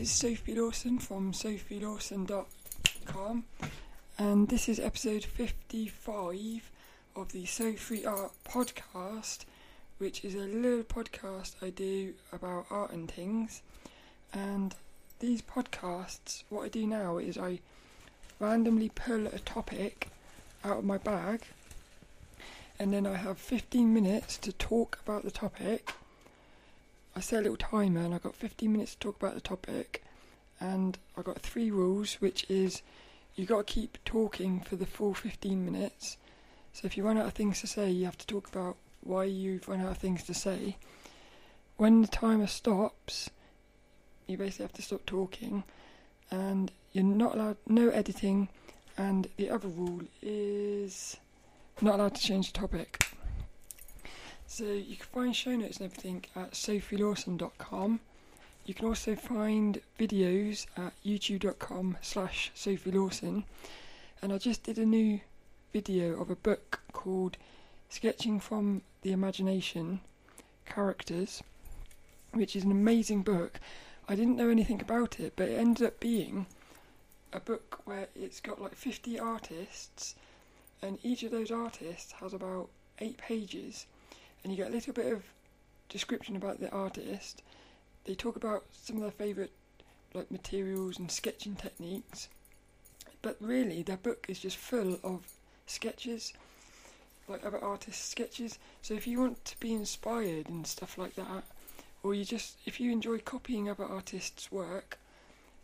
is Sophie Lawson from sophielawson.com, and this is episode 55 of the So Free Art podcast, which is a little podcast I do about art and things. And these podcasts, what I do now is I randomly pull a topic out of my bag, and then I have 15 minutes to talk about the topic I set a little timer and I got 15 minutes to talk about the topic. And I got three rules, which is you got to keep talking for the full 15 minutes. So if you run out of things to say, you have to talk about why you've run out of things to say. When the timer stops, you basically have to stop talking, and you're not allowed no editing. And the other rule is not allowed to change the topic. So you can find show notes and everything at sophielawson.com. You can also find videos at youtube.com slash sophielawson. And I just did a new video of a book called Sketching from the Imagination Characters, which is an amazing book. I didn't know anything about it, but it ended up being a book where it's got like 50 artists, and each of those artists has about eight pages and you get a little bit of description about the artist. They talk about some of their favourite like materials and sketching techniques, but really their book is just full of sketches, like other artists' sketches. So if you want to be inspired and stuff like that, or you just if you enjoy copying other artists' work,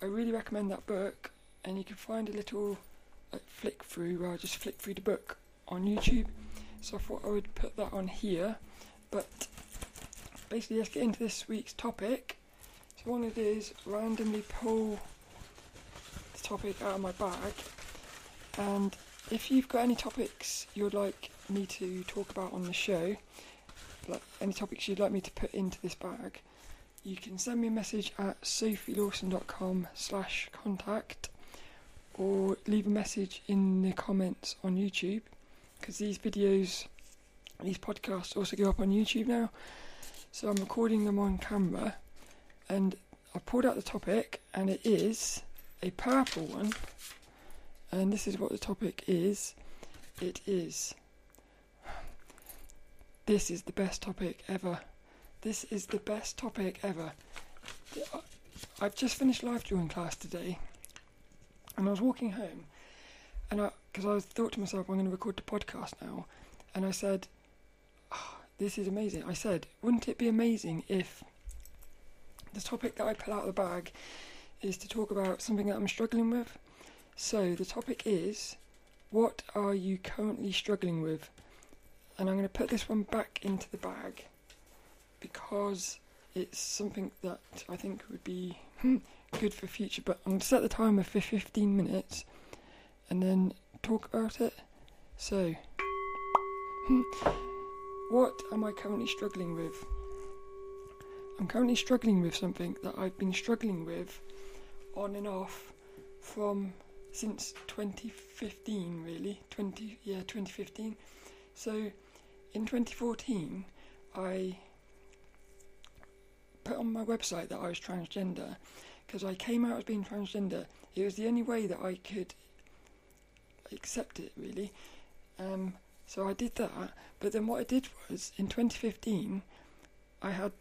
I really recommend that book. And you can find a little like flick through where I just flick through the book on YouTube. So I thought I would put that on here. But basically, let's get into this week's topic. So, what I do is randomly pull the topic out of my bag. And if you've got any topics you'd like me to talk about on the show, like any topics you'd like me to put into this bag, you can send me a message at sophielawson.com slash contact or leave a message in the comments on YouTube because these videos, these podcasts also go up on YouTube now. So I'm recording them on camera, and I pulled out the topic, and it is a purple one. And this is what the topic is. It is. This is the best topic ever. This is the best topic ever. Uh, I've just finished life drawing class today, and I was walking home, and I because I thought to myself, I'm going to record the podcast now, and I said, oh, "This is amazing." I said, "Wouldn't it be amazing if the topic that I pull out of the bag is to talk about something that I'm struggling with?" So the topic is, "What are you currently struggling with?" And I'm going to put this one back into the bag because it's something that I think would be hmm, good for future. But I'm going to set the timer for 15 minutes and then talk about it. So, hmm, what am I currently struggling with? I'm currently struggling with something that I've been struggling with on and off from since 2015, really. 20, yeah, 2015. So, in 2014, I put on my website that I was transgender because I came out as being transgender. It was the only way that I could accept it really. Um, so I did that, but then what I did was in 2015, I had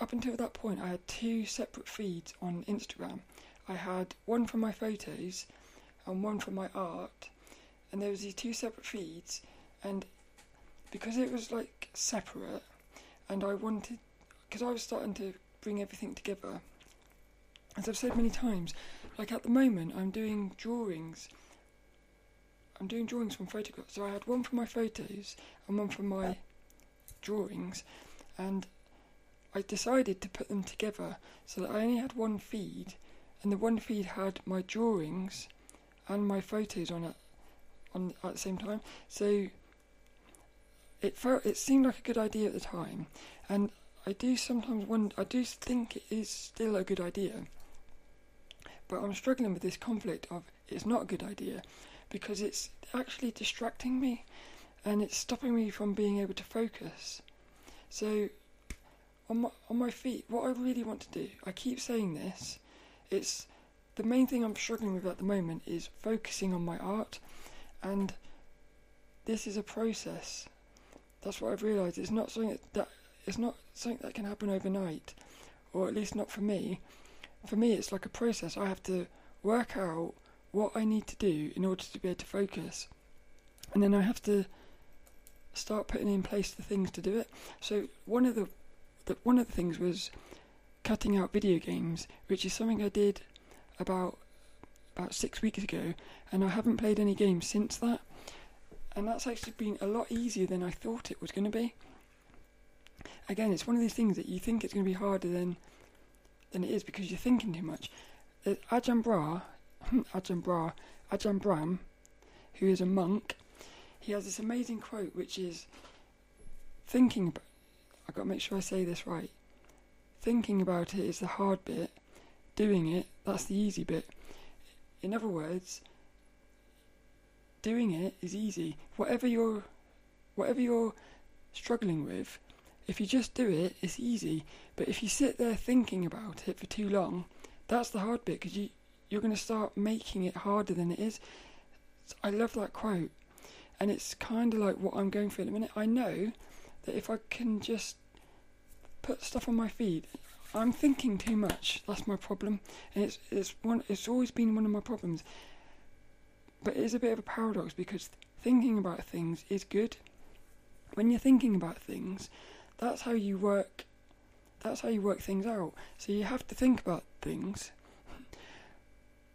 up until that point I had two separate feeds on Instagram. I had one for my photos and one for my art, and there was these two separate feeds, and because it was like separate, and I wanted because I was starting to bring everything together. As I've said many times, like at the moment I'm doing drawings I'm doing drawings from photographs. So I had one for my photos and one for my drawings, and I decided to put them together so that I only had one feed, and the one feed had my drawings and my photos on it on at the same time. So it felt it seemed like a good idea at the time, and I do sometimes wonder. I do think it is still a good idea, but I'm struggling with this conflict of it's not a good idea because it's actually distracting me and it's stopping me from being able to focus. So, on my, on my feet, what I really want to do, I keep saying this, it's the main thing I'm struggling with at the moment is focusing on my art, and this is a process. That's what I've realised. It's not something that it's not something that can happen overnight, or at least not for me. For me, it's like a process. I have to work out what I need to do in order to be able to focus, and then I have to start putting in place the things to do it. So one of the, the one of the things was cutting out video games, which is something I did about about six weeks ago, and I haven't played any games since that. And that's actually been a lot easier than I thought it was going to be. Again, it's one of these things that you think it's going to be harder than than it is because you're thinking too much. Ajahn Ajahn Bra, Ajahn Brahm, who is a monk, he has this amazing quote which is thinking about. I've got to make sure I say this right. Thinking about it is the hard bit, doing it, that's the easy bit. In other words, doing it is easy. Whatever you're whatever you're struggling with, if you just do it, it's easy. But if you sit there thinking about it for too long, that's the hard bit because you you're going to start making it harder than it is. I love that quote, and it's kind of like what I'm going through in a minute. I know that if I can just put stuff on my feed, I'm thinking too much. That's my problem, and it's it's one. It's always been one of my problems. But it is a bit of a paradox because thinking about things is good. When you're thinking about things, that's how you work. That's how you work things out. So you have to think about things.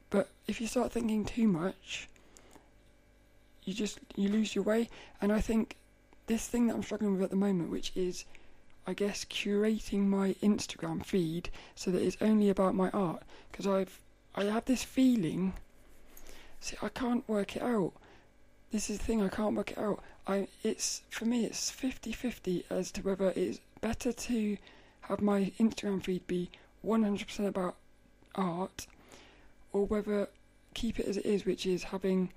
But if you start thinking too much, you just you lose your way. And I think this thing that I'm struggling with at the moment, which is I guess curating my Instagram feed so that it's only about my art. Because I've I have this feeling see I can't work it out. This is the thing I can't work it out. I it's for me it's 50-50 as to whether it's better to have my Instagram feed be 100% about art or whether keep it as it is which is having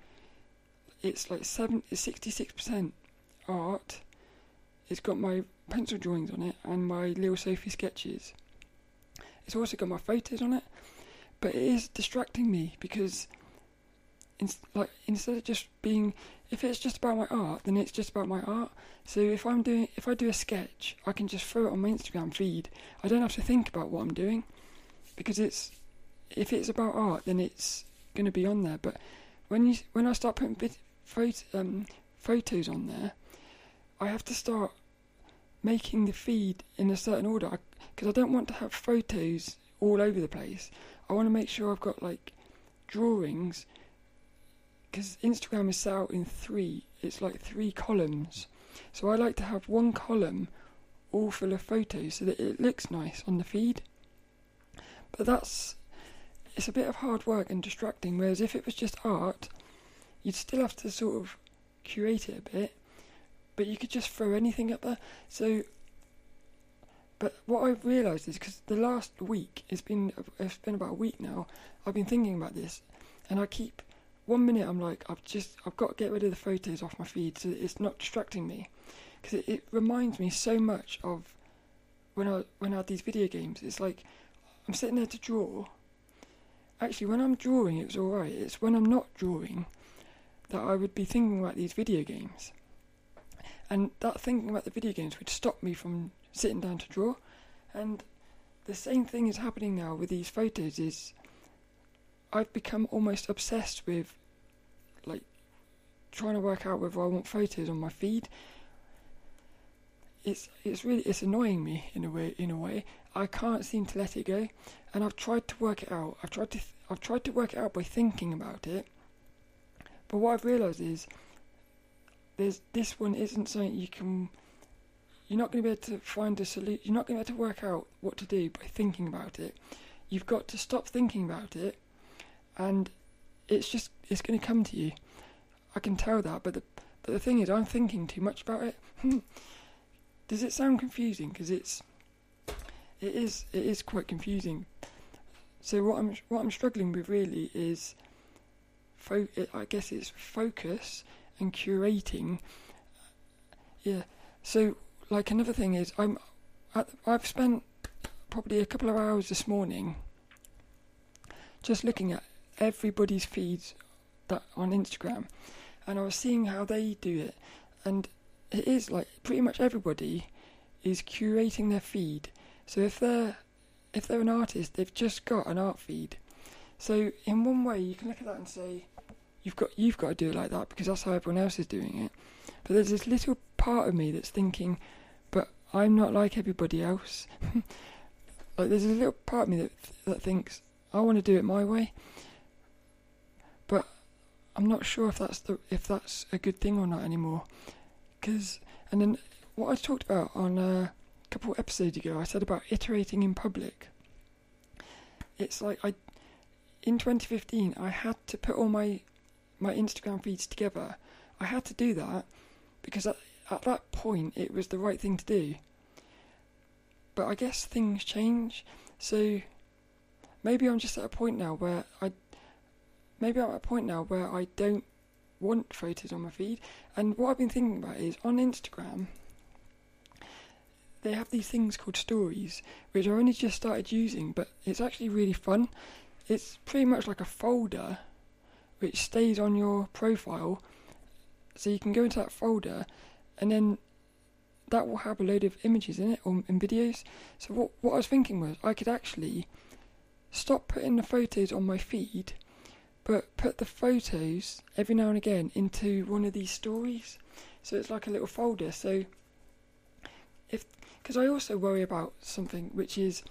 it's like 7 66% art it's got my pencil drawings on it and my little Sophie sketches. It's also got my photos on it, but it is distracting me because, in, like, instead of just being, if it's just about my art, then it's just about my art. So if I'm doing, if I do a sketch, I can just throw it on my Instagram feed. I don't have to think about what I'm doing, because it's, if it's about art, then it's going to be on there. But when you, when I start putting photo, um, photos on there, I have to start making the feed in a certain order because I, I don't want to have photos all over the place. I want to make sure I've got like drawings because Instagram is set out in three. It's like three columns. So I like to have one column all full of photos so that it looks nice on the feed. But that's it's a bit of hard work and distracting. Whereas if it was just art, you'd still have to sort of curate it a bit but you could just throw anything up there. So, but what I've realised is because the last week it's been it's been about a week now. I've been thinking about this, and I keep one minute I'm like I've just I've got to get rid of the photos off my feed so it's not distracting me because it, it reminds me so much of when I when I had these video games. It's like I'm sitting there to draw. Actually, when I'm drawing, it's all right. It's when I'm not drawing that I would be thinking about these video games. And that thinking about the video games would stop me from sitting down to draw. And the same thing is happening now with these photos is I've become almost obsessed with like trying to work out whether I want photos on my feed. It's it's really it's annoying me in a way in a way. I can't seem to let it go, and I've tried to work it out. I've tried to th- I've tried to work it out by thinking about it. But what I've realised is there's this one isn't something you can. You're not going to be able to find a solution. You're not going to be able to work out what to do by thinking about it. You've got to stop thinking about it, and it's just it's going to come to you. I can tell that, but the but the thing is, I'm thinking too much about it. Does it sound confusing? Because it's it is it is quite confusing. So what I'm what I'm struggling with really is, fo- I guess it's focus and curating. Yeah. So, like another thing is, I'm I've spent probably a couple of hours this morning just looking at everybody's feeds that on Instagram, and I was seeing how they do it, and it is like pretty much everybody is curating their feed. So if they're if they're an artist, they've just got an art feed. So in one way, you can look at that and say, you've got you've got to do it like that because that's how everyone else is doing it. But there's this little part of me that's thinking, but I'm not like everybody else. like there's a little part of me that that thinks I want to do it my way. But I'm not sure if that's the if that's a good thing or not anymore. Because and then what I talked about on a couple episodes ago, I said about iterating in public. It's like I in 2015 I had to put all my my Instagram feeds together. I had to do that because at, at that point it was the right thing to do. But I guess things change, so maybe I'm just at a point now where I maybe I'm at a point now where I don't want photos on my feed. And what I've been thinking about is on Instagram, they have these things called stories, which I only just started using, but it's actually really fun. It's pretty much like a folder which stays on your profile. So you can go into that folder and then that will have a load of images in it or in videos. So what what I was thinking was I could actually stop putting the photos on my feed, but put the photos every now and again into one of these stories. So it's like a little folder. So if because I also worry about something which is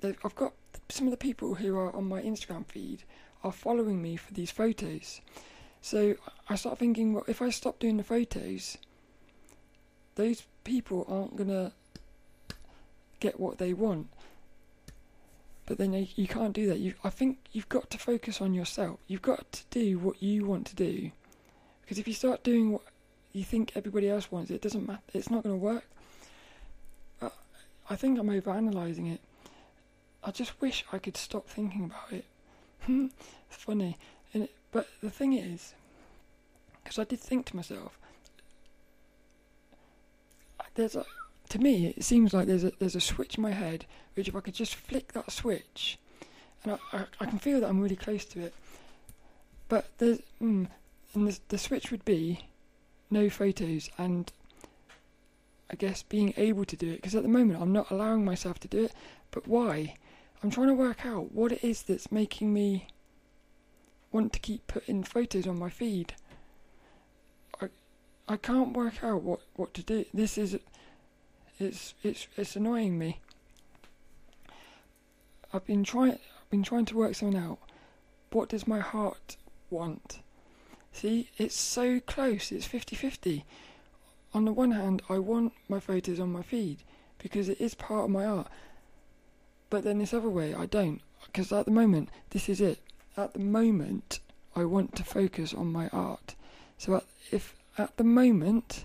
that I've got some of the people who are on my Instagram feed are following me for these photos. So I start thinking, well, if I stop doing the photos, those people aren't gonna get what they want. But then you, you can't do that. You, I think you've got to focus on yourself. You've got to do what you want to do. Because if you start doing what you think everybody else wants, it doesn't matter. It's not going to work. Uh, I think I'm overanalyzing it. I just wish I could stop thinking about it. it's funny, it, but the thing is, because I did think to myself, there's a, to me it seems like there's a there's a switch in my head which if I could just flick that switch, and I I, I can feel that I'm really close to it, but there's mm, and the, the switch would be no photos and I guess being able to do it because at the moment I'm not allowing myself to do it. But why? I'm trying to work out what it is that's making me want to keep putting photos on my feed. I I can't work out what, what to do. This is it's it's it's annoying me. I've been trying I've been trying to work something out. What does my heart want? See, it's so close. It's 50-50 on the one hand, I want my photos on my feed because it is part of my art. But then this other way, I don't. Because at the moment, this is it. At the moment, I want to focus on my art. So at, if at the moment,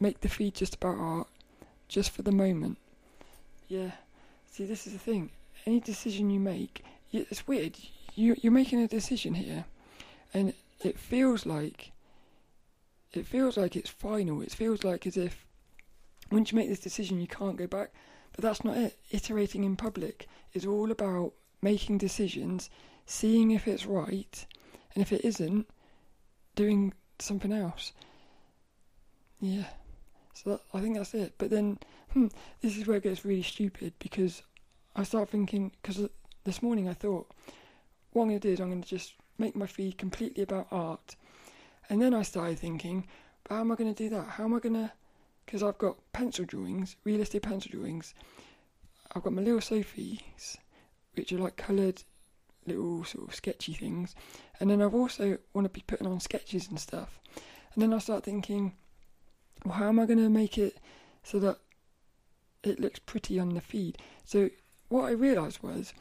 make the feed just about art, just for the moment. Yeah. See, this is the thing. Any decision you make, it's weird. You you're making a decision here, and it feels like it feels like it's final. It feels like as if once you make this decision, you can't go back. But that's not it. Iterating in public is all about making decisions, seeing if it's right, and if it isn't, doing something else. Yeah. So that, I think that's it. But then, hmm, this is where it gets really stupid because I start thinking, because this morning I thought, what I'm going to do is I'm going to just make my feed completely about art and then I started thinking, how am I going to do that? How am I going to. Because I've got pencil drawings, realistic pencil drawings. I've got my little Sophies, which are like coloured little sort of sketchy things. And then I've also want to be putting on sketches and stuff. And then I start thinking, well, how am I going to make it so that it looks pretty on the feed? So what I realised was,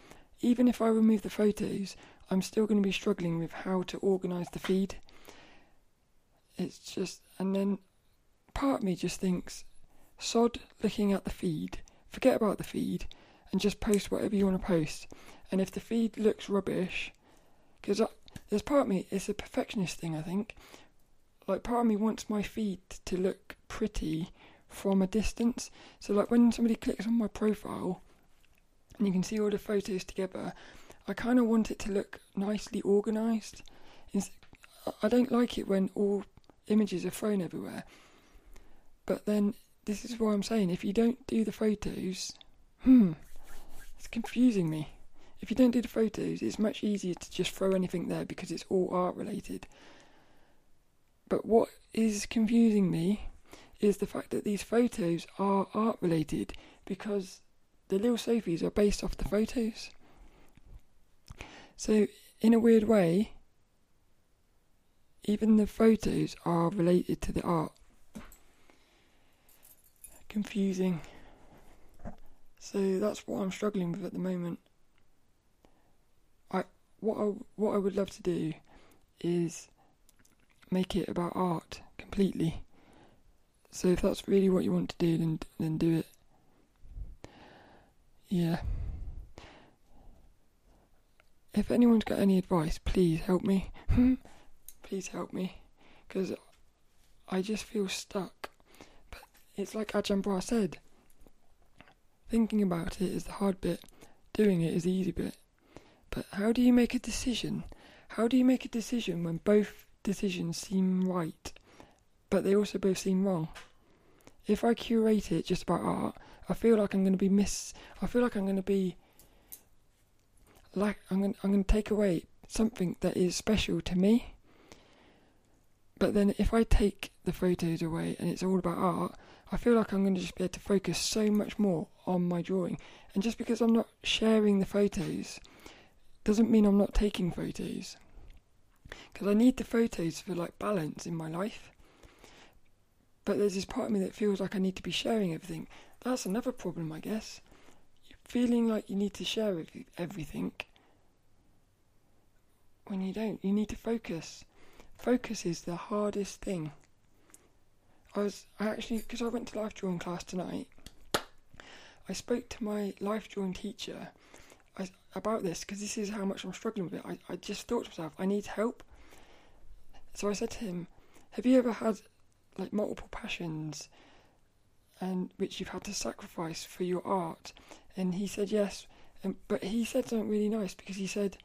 even if I remove the photos, I'm still going to be struggling with how to organise the feed it's just, and then part of me just thinks, sod looking at the feed, forget about the feed, and just post whatever you want to post. And if the feed looks rubbish, because there's part of me, it's a perfectionist thing, I think. Like, part of me wants my feed to look pretty from a distance. So, like, when somebody clicks on my profile, and you can see all the photos together. I kind of want it to look nicely organised. I don't like it when all images are thrown everywhere. But then, this is what I'm saying if you don't do the photos, hmm, it's confusing me. If you don't do the photos, it's much easier to just throw anything there because it's all art related. But what is confusing me is the fact that these photos are art related because the little Sophies are based off the photos. So, in a weird way, even the photos are related to the art. Confusing. So that's what I'm struggling with at the moment. I what I what I would love to do is make it about art completely. So if that's really what you want to do, then then do it. Yeah. If anyone's got any advice, please help me. please help me, because I just feel stuck. But it's like Ajahn Brahm said. Thinking about it is the hard bit. Doing it is the easy bit. But how do you make a decision? How do you make a decision when both decisions seem right, but they also both seem wrong? If I curate it just about art, I feel like I'm going to be miss. I feel like I'm going to be like I'm going. I'm going to take away something that is special to me. But then if I take the photos away and it's all about art, I feel like I'm going to just be able to focus so much more on my drawing. And just because I'm not sharing the photos doesn't mean I'm not taking photos. Because I need the photos for like balance in my life. But there's this part of me that feels like I need to be sharing everything. That's another problem, I guess. Feeling like you need to share everything when you don't. You need to focus. Focus is the hardest thing. I was I actually because I went to life drawing class tonight. I spoke to my life drawing teacher about this because this is how much I'm struggling with it. I, I just thought to myself, I need help. So I said to him, Have you ever had like multiple passions and which you've had to sacrifice for your art? And he said yes. And, but he said something really nice because he said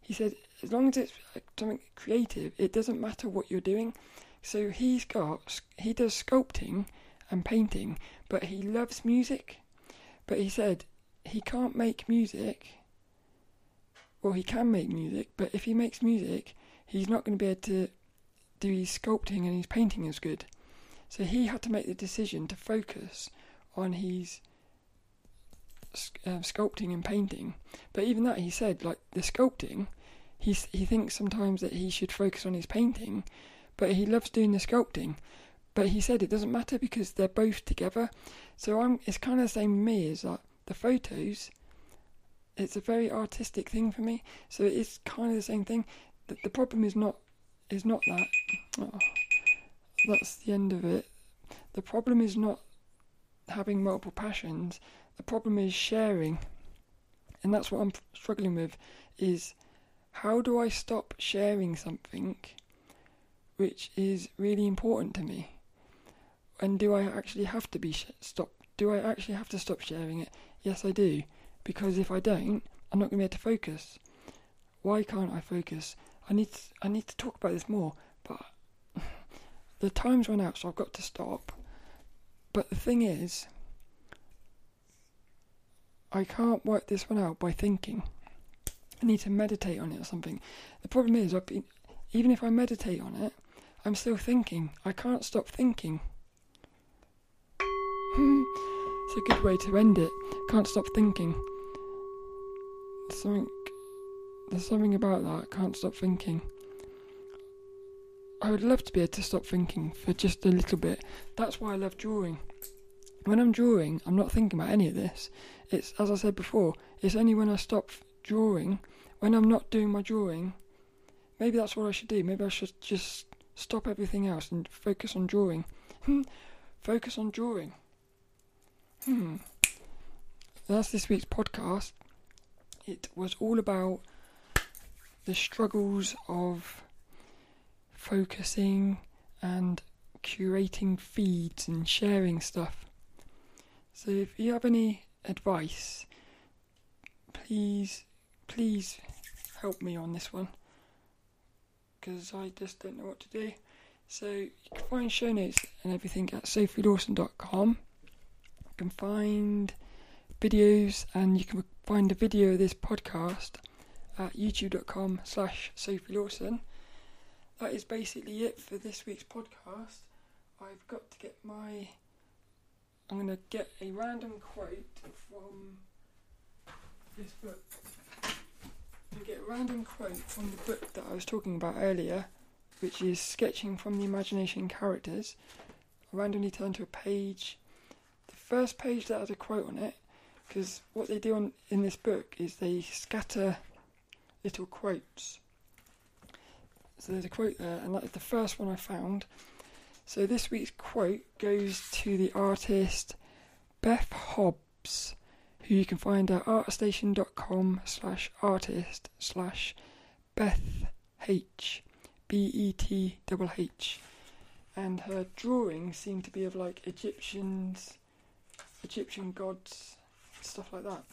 he said as long as it's something creative, it doesn't matter what you're doing. So he's got he does sculpting and painting, but he loves music. But he said he can't make music. Well, he can make music, but if he makes music, he's not going to be able to do his sculpting and his painting as good. So he had to make the decision to focus on his uh, sculpting and painting. But even that, he said, like the sculpting, he he thinks sometimes that he should focus on his painting, but he loves doing the sculpting. But he said it doesn't matter because they're both together. So I'm. It's kind of the same with me. Is that the photos? It's a very artistic thing for me. So it's kind of the same thing. The, the problem is not is not that. Oh, that's the end of it. The problem is not having multiple passions. The problem is sharing, and that's what I'm struggling with. Is how do I stop sharing something which is really important to me? And do I actually have to be sh- stop? Do I actually have to stop sharing it? Yes, I do. Because if I don't, I'm not going to be able to focus. Why can't I focus? I need to, I need to talk about this more, but the time's run out, so I've got to stop. But the thing is, I can't work this one out by thinking. I need to meditate on it or something. The problem is, I've been, even if I meditate on it, I'm still thinking. I can't stop thinking. It's a good way to end it. Can't stop thinking. There's something. There's something about that. I can't stop thinking. I would love to be able to stop thinking for just a little bit. That's why I love drawing. When I'm drawing, I'm not thinking about any of this. It's as I said before. It's only when I stop drawing, when I'm not doing my drawing, maybe that's what I should do. Maybe I should just stop everything else and focus on drawing. Hmm. focus on drawing. Hmm. That's this week's podcast. It was all about the struggles of focusing and curating feeds and sharing stuff. So if you have any advice please, please help me on this one because I just don't know what to do. So you can find show notes and everything at sophielawson.com. You can find videos and you can find a video of this podcast at youtube.com slash Sophie Lawson. That is basically it for this week's podcast. I've got to get my I'm going to get a random quote from this book. And get a random quote from the book that I was talking about earlier, which is Sketching from the Imagination Characters. I randomly turn to a page. The first page that has a quote on it, because what they do on, in this book is they scatter little quotes. So there's a quote there, and that is the first one I found. So this week's quote goes to the artist Beth Hobbs, who you can find at artstation.com slash artist slash Beth H B E T double H. And her drawings seem to be of like Egyptians, Egyptian gods, stuff like that.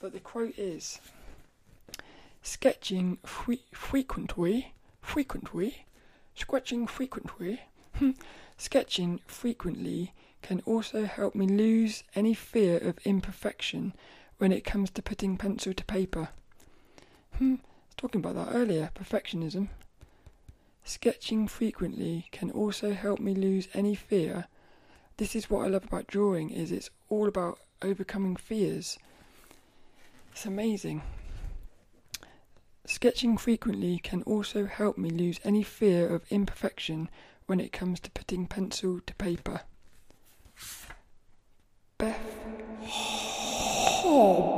But the quote is sketching frequently, frequently, sketching frequently. Sketching frequently can also help me lose any fear of imperfection when it comes to putting pencil to paper. Hmm, I was talking about that earlier, perfectionism. Sketching frequently can also help me lose any fear this is what I love about drawing is it's all about overcoming fears. It's amazing. Sketching frequently can also help me lose any fear of imperfection when it comes to putting pencil to paper. Beth. Oh.